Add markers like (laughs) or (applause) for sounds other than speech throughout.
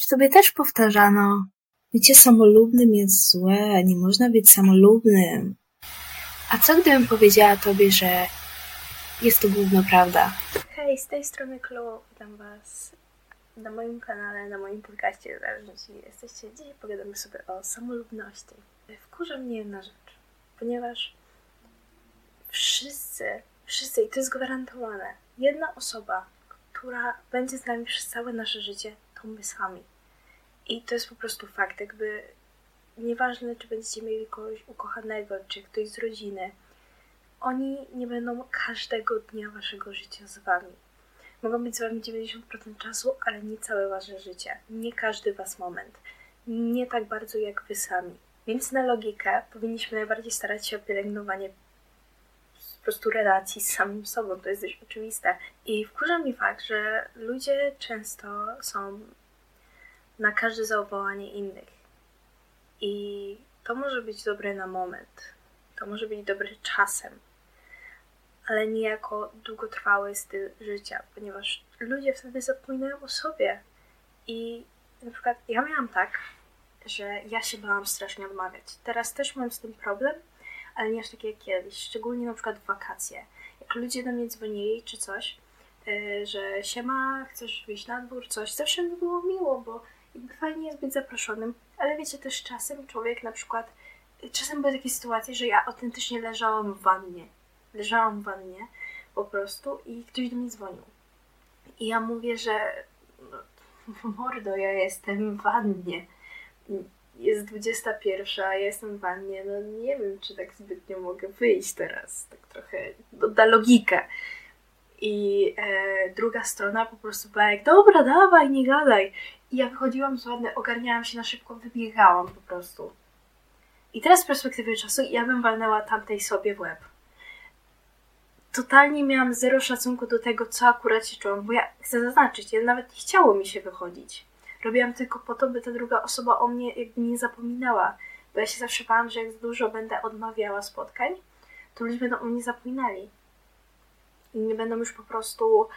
Czy tobie też powtarzano, bycie samolubnym jest złe, nie można być samolubnym? A co gdybym powiedziała tobie, że jest to główna prawda? Hej, z tej strony Klo, witam was na moim kanale, na moim podcaście, w zależności jesteście. Dzisiaj pogadamy sobie o samolubności. Wkurza mnie jedna rzecz, ponieważ wszyscy, wszyscy, i to jest gwarantowane, jedna osoba, która będzie z nami przez całe nasze życie, to. I to jest po prostu fakt, jakby nieważne, czy będziecie mieli kogoś ukochanego, czy ktoś z rodziny, oni nie będą każdego dnia waszego życia z wami. Mogą być z wami 90% czasu, ale nie całe wasze życie. Nie każdy was moment. Nie tak bardzo jak wy sami. Więc na logikę powinniśmy najbardziej starać się o pielęgnowanie po prostu relacji z samym sobą. To jest dość oczywiste. I wkurza mi fakt, że ludzie często są na każde zawołanie innych. I to może być dobre na moment. To może być dobre czasem. Ale nie jako długotrwały styl życia, ponieważ ludzie wtedy zapominają o sobie. I na przykład ja miałam tak, że ja się bałam strasznie odmawiać. Teraz też mam z tym problem, ale nie aż tak jak kiedyś, szczególnie na przykład w wakacje. Jak ludzie do mnie dzwonili czy coś, yy, że siema, chcesz wyjść na dwór, coś, zawsze mi było miło, bo jakby fajnie jest być zaproszonym, ale wiecie, też czasem człowiek na przykład, czasem były takie sytuacje, że ja autentycznie leżałam w wannie, leżałam w wannie po prostu i ktoś do mnie dzwonił. I ja mówię, że no, (laughs) mordo, ja jestem w wannie jest 21, ja jestem w wannie, no nie wiem, czy tak zbytnio mogę wyjść teraz, tak trochę da logikę. I e, druga strona po prostu była jak, dobra, dawaj, nie gadaj. I ja wychodziłam z ładne, ogarniałam się na szybko, wybiegałam po prostu. I teraz z perspektywy czasu ja bym walnęła tamtej sobie w łeb. Totalnie miałam zero szacunku do tego, co akurat się czułam, bo ja chcę zaznaczyć, ja nawet nie chciało mi się wychodzić robiłam tylko po to, by ta druga osoba o mnie jakby nie zapominała. Bo ja się zawsze bałam, że jak dużo będę odmawiała spotkań, to ludzie będą o mnie zapominali. I nie będą już po prostu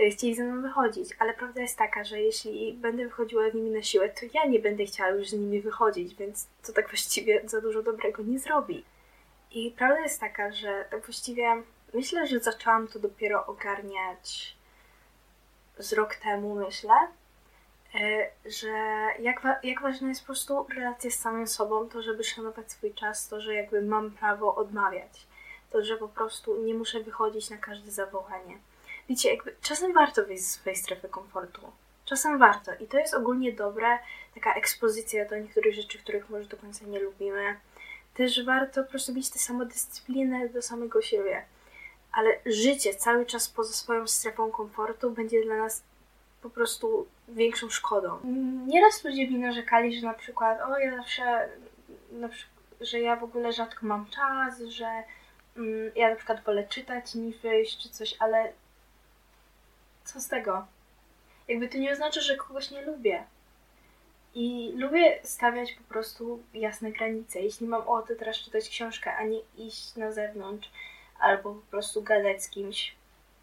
y, chcieli ze mną wychodzić. Ale prawda jest taka, że jeśli będę wychodziła z nimi na siłę, to ja nie będę chciała już z nimi wychodzić, więc to tak właściwie za dużo dobrego nie zrobi. I prawda jest taka, że tak właściwie myślę, że zaczęłam to dopiero ogarniać z rok temu, myślę. E, że jak, jak ważna jest po prostu relacja z samym sobą, to żeby szanować swój czas, to, że jakby mam prawo odmawiać, to, że po prostu nie muszę wychodzić na każde zawołanie. Wiecie, jakby czasem warto wyjść z swojej strefy komfortu. Czasem warto. I to jest ogólnie dobre, taka ekspozycja do niektórych rzeczy, których może do końca nie lubimy. Też warto po prostu mieć tę samodyscyplinę do samego siebie. Ale życie cały czas poza swoją strefą komfortu będzie dla nas po prostu większą szkodą. Nieraz ludzie mi narzekali, że na przykład, o ja zawsze, że ja w ogóle rzadko mam czas, że mm, ja na przykład wolę czytać niż wyjść czy coś, ale co z tego? Jakby to nie oznacza, że kogoś nie lubię. I lubię stawiać po prostu jasne granice. Jeśli mam ochotę teraz czytać książkę, a nie iść na zewnątrz, albo po prostu gadać z kimś,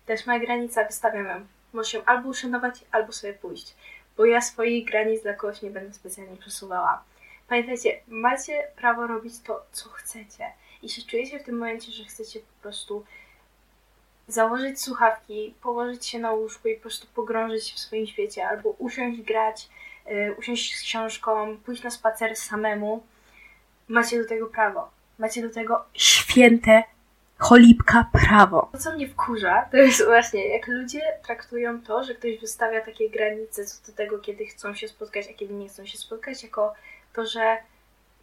to jest moja granica, wystawiam ją. Muszę ją albo uszanować, albo sobie pójść, bo ja swoich granic dla kogoś nie będę specjalnie przesuwała. Pamiętajcie, macie prawo robić to, co chcecie. Jeśli czujecie w tym momencie, że chcecie po prostu założyć słuchawki, położyć się na łóżku i po prostu pogrążyć się w swoim świecie, albo usiąść grać, yy, usiąść z książką, pójść na spacer samemu, macie do tego prawo. Macie do tego święte cholipka prawo. To, co mnie wkurza, to jest właśnie, jak ludzie traktują to, że ktoś wystawia takie granice co do tego, kiedy chcą się spotkać, a kiedy nie chcą się spotkać, jako to, że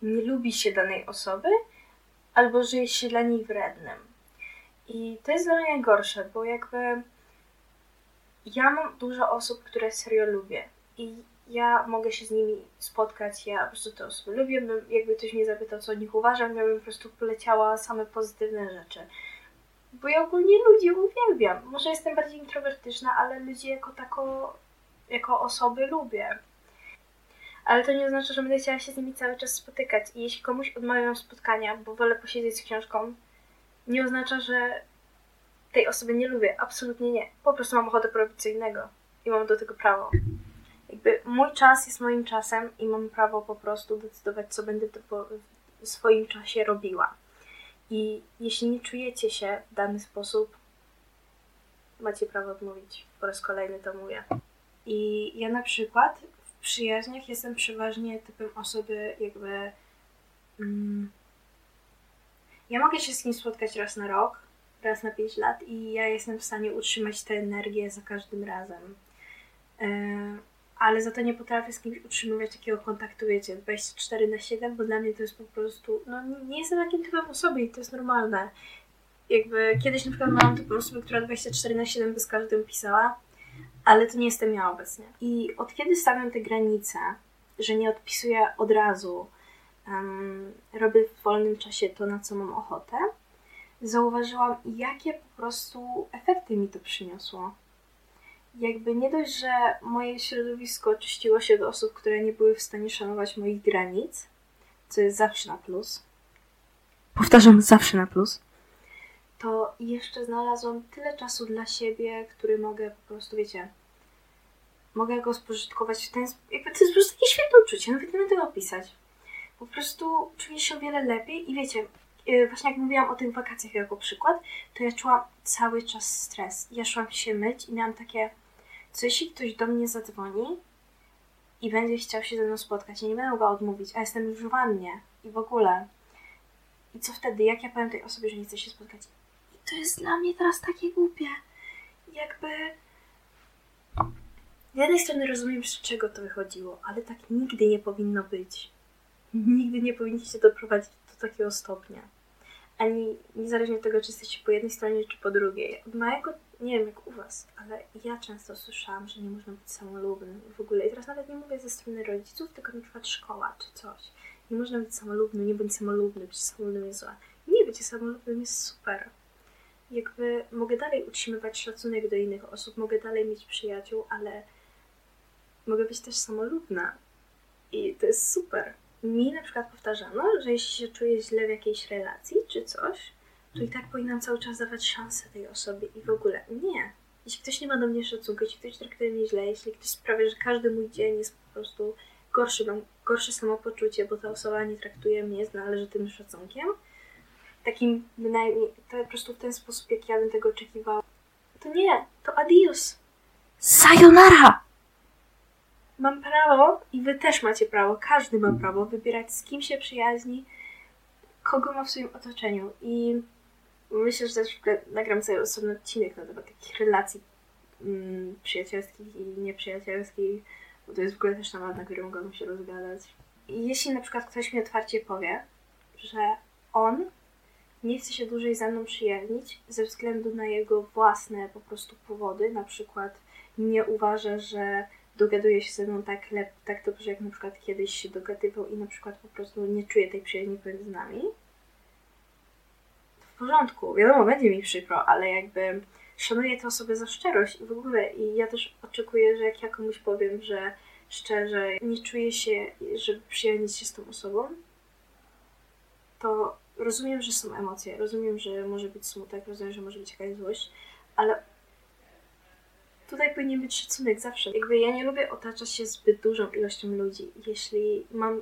nie lubi się danej osoby, albo że jest się dla niej wrednym. I to jest dla mnie najgorsze, bo jakby ja mam dużo osób, które serio lubię. I ja mogę się z nimi spotkać, ja po prostu te osoby lubię, jakby ktoś mnie zapytał, co o nich uważam, ja bym po prostu poleciała same pozytywne rzeczy. Bo ja ogólnie ludzi uwielbiam. Może jestem bardziej introwertyczna, ale ludzi jako tako, jako osoby lubię. Ale to nie oznacza, że będę chciała się z nimi cały czas spotykać. I jeśli komuś odmawiam spotkania, bo wolę posiedzieć z książką, nie oznacza, że tej osoby nie lubię. Absolutnie nie. Po prostu mam ochotę porobić co innego. I mam do tego prawo. Jakby mój czas jest moim czasem i mam prawo po prostu decydować, co będę w swoim czasie robiła. I jeśli nie czujecie się w dany sposób, macie prawo odmówić. Po raz kolejny to mówię. I ja na przykład w przyjaźniach jestem przeważnie typem osoby jakby... Mm, ja mogę się z kimś spotkać raz na rok, raz na 5 lat i ja jestem w stanie utrzymać tę energię za każdym razem. Yy, ale za to nie potrafię z kimś utrzymywać takiego kontaktu, wiecie, 24 na 7, bo dla mnie to jest po prostu, no nie jestem takim typem osoby i to jest normalne. Jakby kiedyś na przykład miałam taką osobę, która 24 na 7 by z każdym pisała, ale to nie jestem ja obecnie. I od kiedy stawiam te granice, że nie odpisuję od razu, um, robię w wolnym czasie to, na co mam ochotę, zauważyłam, jakie po prostu efekty mi to przyniosło jakby nie dość, że moje środowisko oczyściło się do osób, które nie były w stanie szanować moich granic, co jest zawsze na plus. Powtarzam, zawsze na plus. To jeszcze znalazłam tyle czasu dla siebie, który mogę po prostu, wiecie, mogę go spożytkować w ten sposób. Jakby to jest po prostu takie świetne uczucie, nawet nie będę tego opisać. Po prostu czuję się o wiele lepiej i wiecie, y, właśnie jak mówiłam o tych wakacjach jako przykład, to ja czułam cały czas stres. Ja szłam się myć i miałam takie co jeśli ktoś do mnie zadzwoni i będzie chciał się ze mną spotkać, ja nie będę mogła odmówić, a jestem już w wannie i w ogóle. I co wtedy? Jak ja powiem tej osobie, że nie chcę się spotkać? I to jest dla mnie teraz takie głupie. Jakby... Z jednej strony rozumiem, z czego to wychodziło, ale tak nigdy nie powinno być. Nigdy nie powinniście doprowadzić do takiego stopnia. Ani niezależnie od tego, czy jesteście po jednej stronie, czy po drugiej. Od małego nie wiem jak u Was, ale ja często słyszałam, że nie można być samolubnym w ogóle. I teraz nawet nie mówię ze strony rodziców, tylko na przykład szkoła czy coś. Nie można być samolubnym, nie bądź samolubny, być samolubnym jest złe. Nie, bycie samolubnym jest super. Jakby mogę dalej utrzymywać szacunek do innych osób, mogę dalej mieć przyjaciół, ale mogę być też samolubna. I to jest super. Mi na przykład powtarzano, że jeśli się czuję źle w jakiejś relacji czy coś, to i tak powinnam cały czas dawać szansę tej osobie i w ogóle nie. Jeśli ktoś nie ma do mnie szacunku, jeśli ktoś traktuje mnie źle, jeśli ktoś sprawia, że każdy mój dzień jest po prostu gorszy, mam gorsze samopoczucie, bo ta osoba nie traktuje mnie z należytym szacunkiem, takim bynajmniej, to po prostu w ten sposób, jak ja bym tego oczekiwała, to nie, to adios. Sayonara! Mam prawo i wy też macie prawo, każdy ma prawo wybierać z kim się przyjaźni, kogo ma w swoim otoczeniu i Myślę, że też nagram sobie osobny odcinek na temat takich relacji mm, przyjacielskich i nieprzyjacielskich, bo to jest w ogóle też temat, na którym mogłabym się rozgadać. I jeśli na przykład ktoś mi otwarcie powie, że on nie chce się dłużej ze mną przyjaźnić ze względu na jego własne po prostu powody, na przykład nie uważa, że dogaduje się ze mną tak, lep, tak dobrze, jak na przykład kiedyś się dogadywał i na przykład po prostu nie czuje tej przyjaźni pomiędzy nami, w porządku. Wiadomo, będzie mi przykro, ale jakby szanuję tę osobę za szczerość i w ogóle. I ja też oczekuję, że jak ja komuś powiem, że szczerze nie czuję się, żeby przyjaźnić się z tą osobą, to rozumiem, że są emocje, rozumiem, że może być smutek, rozumiem, że może być jakaś złość, ale tutaj powinien być szacunek zawsze. Jakby ja nie lubię otaczać się zbyt dużą ilością ludzi. Jeśli mam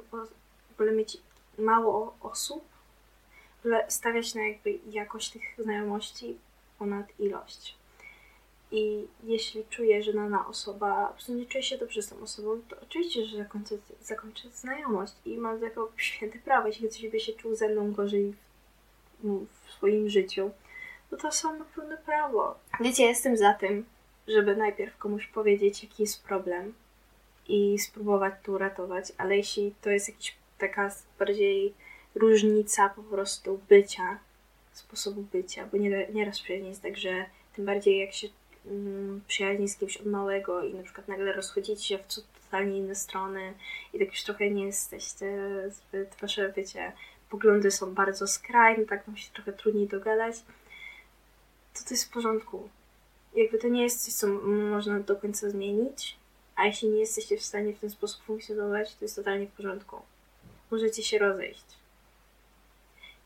w ogóle mieć mało osób, stawiać na jakby jakość tych znajomości ponad ilość. I jeśli czuję, że dana osoba, po prostu nie czuje się dobrze z tą osobą, to oczywiście, że zakończę, zakończę znajomość i mam taką święte prawo. Jeśli ktoś by się czuł ze mną gorzej w, w swoim życiu, no to są na pełne prawo. Wiecie, jestem za tym, żeby najpierw komuś powiedzieć, jaki jest problem i spróbować tu ratować, ale jeśli to jest jakiś taka bardziej różnica po prostu bycia, sposobu bycia, bo nie, nieraz przyjaźń jest tak, że tym bardziej jak się mm, przyjaźni z kimś od małego i na przykład nagle rozchodzicie się w totalnie inne strony i tak już trochę nie jesteście zbyt, wasze, wiecie, poglądy są bardzo skrajne, tak wam się trochę trudniej dogadać, to to jest w porządku. Jakby to nie jest coś, co można do końca zmienić, a jeśli nie jesteście w stanie w ten sposób funkcjonować, to jest totalnie w porządku. Możecie się rozejść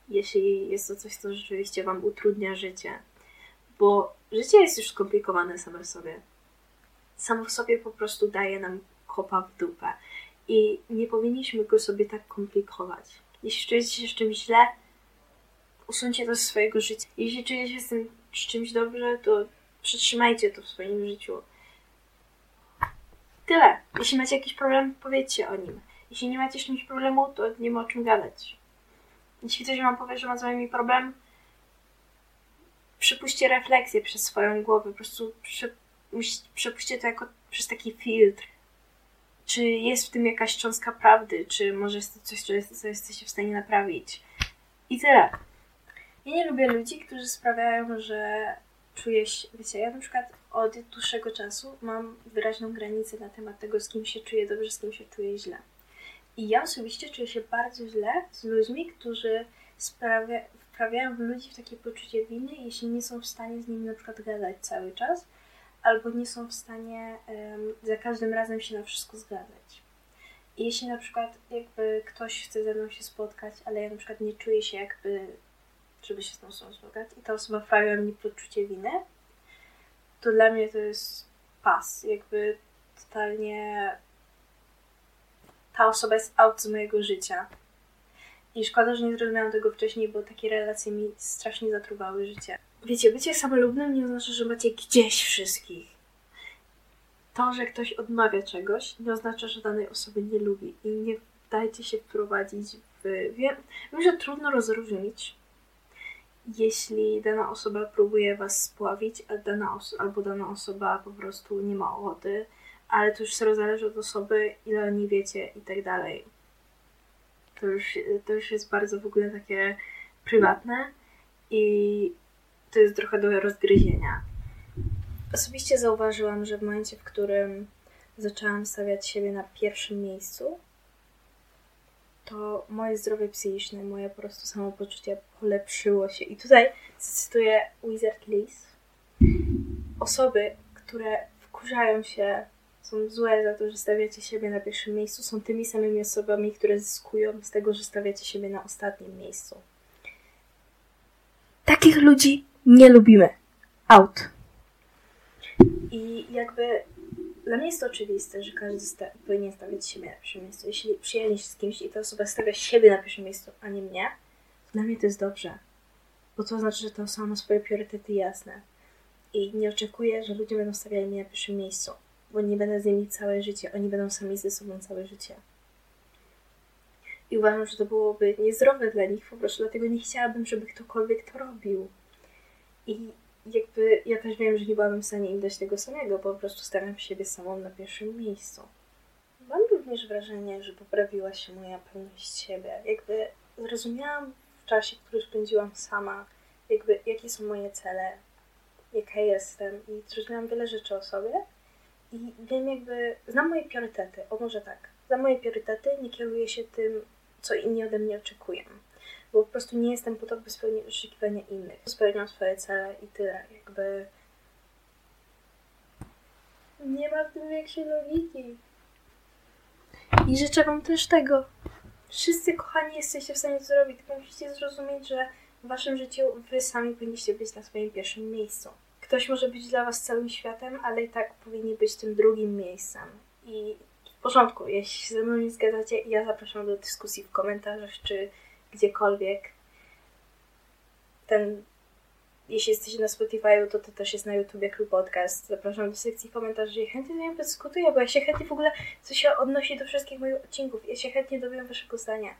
jeśli jest to coś, co rzeczywiście Wam utrudnia życie. Bo życie jest już skomplikowane samo w sobie. Samo w sobie po prostu daje nam kopa w dupę. I nie powinniśmy go sobie tak komplikować. Jeśli czujecie się z czymś źle, usuńcie to z swojego życia. Jeśli czujecie się z z czymś dobrze, to przytrzymajcie to w swoim życiu. Tyle. Jeśli macie jakiś problem, powiedzcie o nim. Jeśli nie macie z czymś problemu, to nie ma o czym gadać. Jeśli ktoś wam powie, że ma z wami problem, przepuśćcie refleksję przez swoją głowę. Po prostu prze, przepuśćcie to jako przez taki filtr. Czy jest w tym jakaś cząstka prawdy, czy może jest to coś, co jesteście w stanie naprawić. I tyle. Ja nie lubię ludzi, którzy sprawiają, że czuję się, wiecie, ja na przykład od dłuższego czasu mam wyraźną granicę na temat tego, z kim się czuję dobrze, z kim się czuję źle. I ja osobiście czuję się bardzo źle z ludźmi, którzy sprawia, wprawiają w ludzi w takie poczucie winy, jeśli nie są w stanie z nimi na przykład gadać cały czas, albo nie są w stanie um, za każdym razem się na wszystko zgadzać. I jeśli na przykład jakby ktoś chce ze mną się spotkać, ale ja na przykład nie czuję się jakby, żeby się z tą osobą spotkać i ta osoba wprawia mi poczucie winy, to dla mnie to jest pas. Jakby totalnie ta osoba jest out z mojego życia. I szkoda, że nie zrozumiałam tego wcześniej, bo takie relacje mi strasznie zatruwały życie. Wiecie, bycie samolubnym nie oznacza, że macie gdzieś wszystkich. To, że ktoś odmawia czegoś, nie oznacza, że danej osoby nie lubi. I nie dajcie się wprowadzić w... Wiem, wiem że trudno rozróżnić, jeśli dana osoba próbuje was spławić, a dana os- albo dana osoba po prostu nie ma ochoty, ale to już sobie zależy od osoby, ile oni wiecie i tak dalej. To już, to już jest bardzo w ogóle takie prywatne i to jest trochę do rozgryzienia. Osobiście zauważyłam, że w momencie, w którym zaczęłam stawiać siebie na pierwszym miejscu, to moje zdrowie psychiczne, moje po prostu samopoczucie polepszyło się. I tutaj zacytuję Wizard Liz. Osoby, które wkurzają się, są złe za to, że stawiacie siebie na pierwszym miejscu, są tymi samymi osobami, które zyskują z tego, że stawiacie siebie na ostatnim miejscu. Takich ludzi nie lubimy. Out. I jakby dla mnie jest to oczywiste, że każdy sta powinien stawiać siebie na pierwszym miejscu. Jeśli przyjaźni się z kimś i ta osoba stawia siebie na pierwszym miejscu, a nie mnie, dla mnie to jest dobrze. Bo to oznacza, że ta osoba ma swoje priorytety jasne. I nie oczekuję, że ludzie będą stawiali mnie na pierwszym miejscu, bo nie będę z nimi całe życie. Oni będą sami ze sobą całe życie. I uważam, że to byłoby niezdrowe dla nich, po prostu dlatego nie chciałabym, żeby ktokolwiek to robił. I jakby ja też wiem, że nie byłabym w stanie im dać tego samego, po prostu staram siebie samą na pierwszym miejscu. Mam również wrażenie, że poprawiła się moja pewność siebie. Jakby zrozumiałam w czasie, który spędziłam sama, jakby jakie są moje cele, jaka jestem i zrozumiałam wiele rzeczy o sobie i wiem jakby, znam moje priorytety, o może tak, znam moje priorytety, nie kieruję się tym, co inni ode mnie oczekują bo po prostu nie jestem po to, by spełnić oczekiwania innych. Spełniam swoje cele i tyle. Jakby nie ma w tym większej logiki. I życzę Wam też tego. Wszyscy kochani jesteście w stanie to zrobić, tylko musicie zrozumieć, że w Waszym życiu Wy sami powinniście być na swoim pierwszym miejscu. Ktoś może być dla Was całym światem, ale i tak powinni być tym drugim miejscem. I w porządku, jeśli się ze mną nie zgadzacie, ja zapraszam do dyskusji w komentarzach, czy gdziekolwiek. Ten, jeśli jesteście na Spotify'u, to to też jest na YouTubie Club Podcast. Zapraszam do sekcji komentarzy i chętnie z nią dyskutuję, bo ja się chętnie w ogóle, co się odnosi do wszystkich moich odcinków, ja się chętnie dowiem waszego zdania.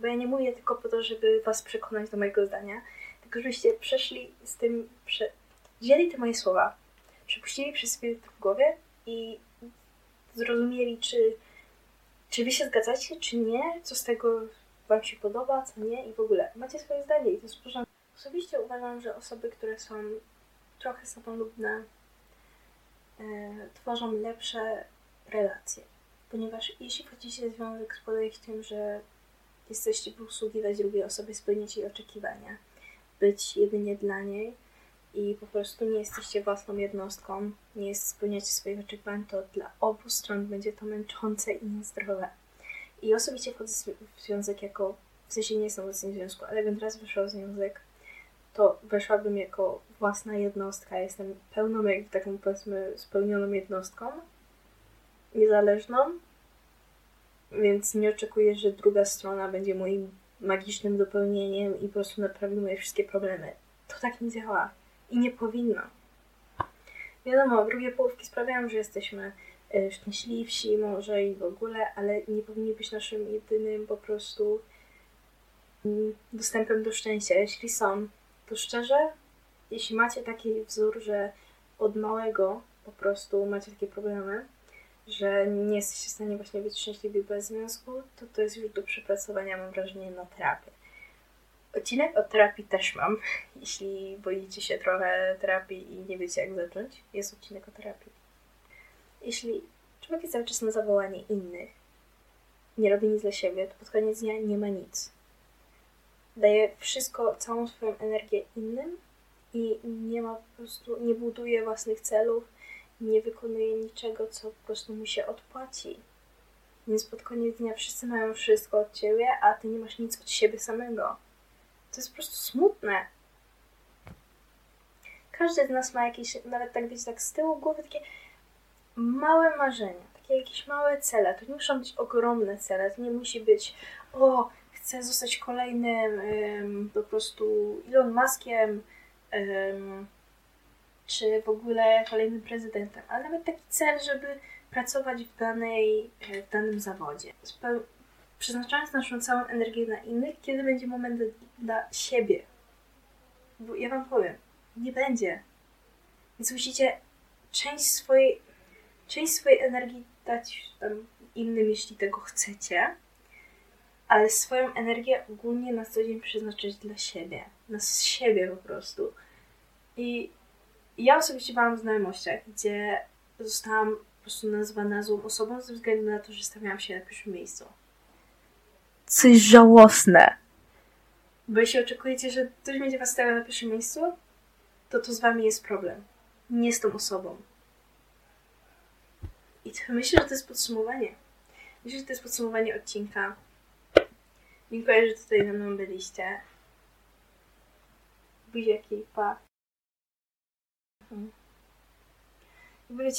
Bo ja nie mówię tylko po to, żeby was przekonać do mojego zdania, tylko żebyście przeszli z tym, prze... wzięli te moje słowa, przepuścili przez chwilę w głowie i zrozumieli, czy, czy wy się zgadzacie, czy nie, co z tego Wam się podoba, co nie i w ogóle. Macie swoje zdanie i to jest. Osobiście uważam, że osoby, które są trochę samolubne, e, tworzą lepsze relacje. Ponieważ jeśli wchodzicie w związek z podejściem, że jesteście po usługiwać drugiej osobie, spełniać jej oczekiwania, być jedynie dla niej i po prostu nie jesteście własną jednostką, nie spełniacie swoich oczekiwań, to dla obu stron będzie to męczące i niezdrowe. I osobiście wchodzę w związek jako, w sensie nie jestem obecnie w związku, ale jakbym teraz wyszła w związek, to weszłabym jako własna jednostka. Jestem pełną, jakby taką powiedzmy spełnioną jednostką. niezależną, więc nie oczekuję, że druga strona będzie moim magicznym dopełnieniem i po prostu naprawi moje wszystkie problemy. To tak nie działa i nie powinno. Wiadomo, drugie połówki sprawiają, że jesteśmy e, szczęśliwsi może i w ogóle, ale nie powinni być naszym jedynym po prostu mm, dostępem do szczęścia. Jeśli są, to szczerze, jeśli macie taki wzór, że od małego po prostu macie takie problemy, że nie jesteście w stanie właśnie być szczęśliwi bez związku, to to jest już do przepracowania, mam wrażenie, na terapię. Odcinek o terapii też mam. Jeśli boicie się trochę terapii i nie wiecie jak zacząć, jest odcinek o terapii. Jeśli człowiek jest cały czas na zawołanie innych, nie robi nic dla siebie, to pod koniec dnia nie ma nic. Daje wszystko, całą swoją energię innym i nie ma po prostu, nie buduje własnych celów, nie wykonuje niczego, co po prostu mu się odpłaci. Więc pod koniec dnia wszyscy mają wszystko od ciebie, a ty nie masz nic od siebie samego. To jest po prostu smutne. Każdy z nas ma jakieś, nawet tak wiecie, tak z tyłu głowy, takie małe marzenia, takie jakieś małe cele. To nie muszą być ogromne cele, to nie musi być, o, chcę zostać kolejnym um, po prostu Elon Muskiem, um, czy w ogóle kolejnym prezydentem, ale nawet taki cel, żeby pracować w, danej, w danym zawodzie. Przeznaczając naszą całą energię na innych, kiedy będzie moment dla siebie. Bo ja Wam powiem, nie będzie. Więc musicie część swojej, część swojej energii dać tam innym, jeśli tego chcecie, ale swoją energię ogólnie na co dzień przeznaczyć dla siebie. Na siebie po prostu. I ja osobiście byłam w znajomościach, gdzie zostałam po prostu nazwana złą osobą ze względu na to, że stawiałam się na pierwszym miejscu. Coś żałosne. Bo jeśli oczekujecie, że ktoś będzie was stawiał na pierwszym miejscu, to to z wami jest problem. Nie z tą osobą. I myślę, że to jest podsumowanie. Myślę, że to jest podsumowanie odcinka. Dziękuję, że tutaj ze mną byliście. Buziaki, pa. Mhm. Wiecie,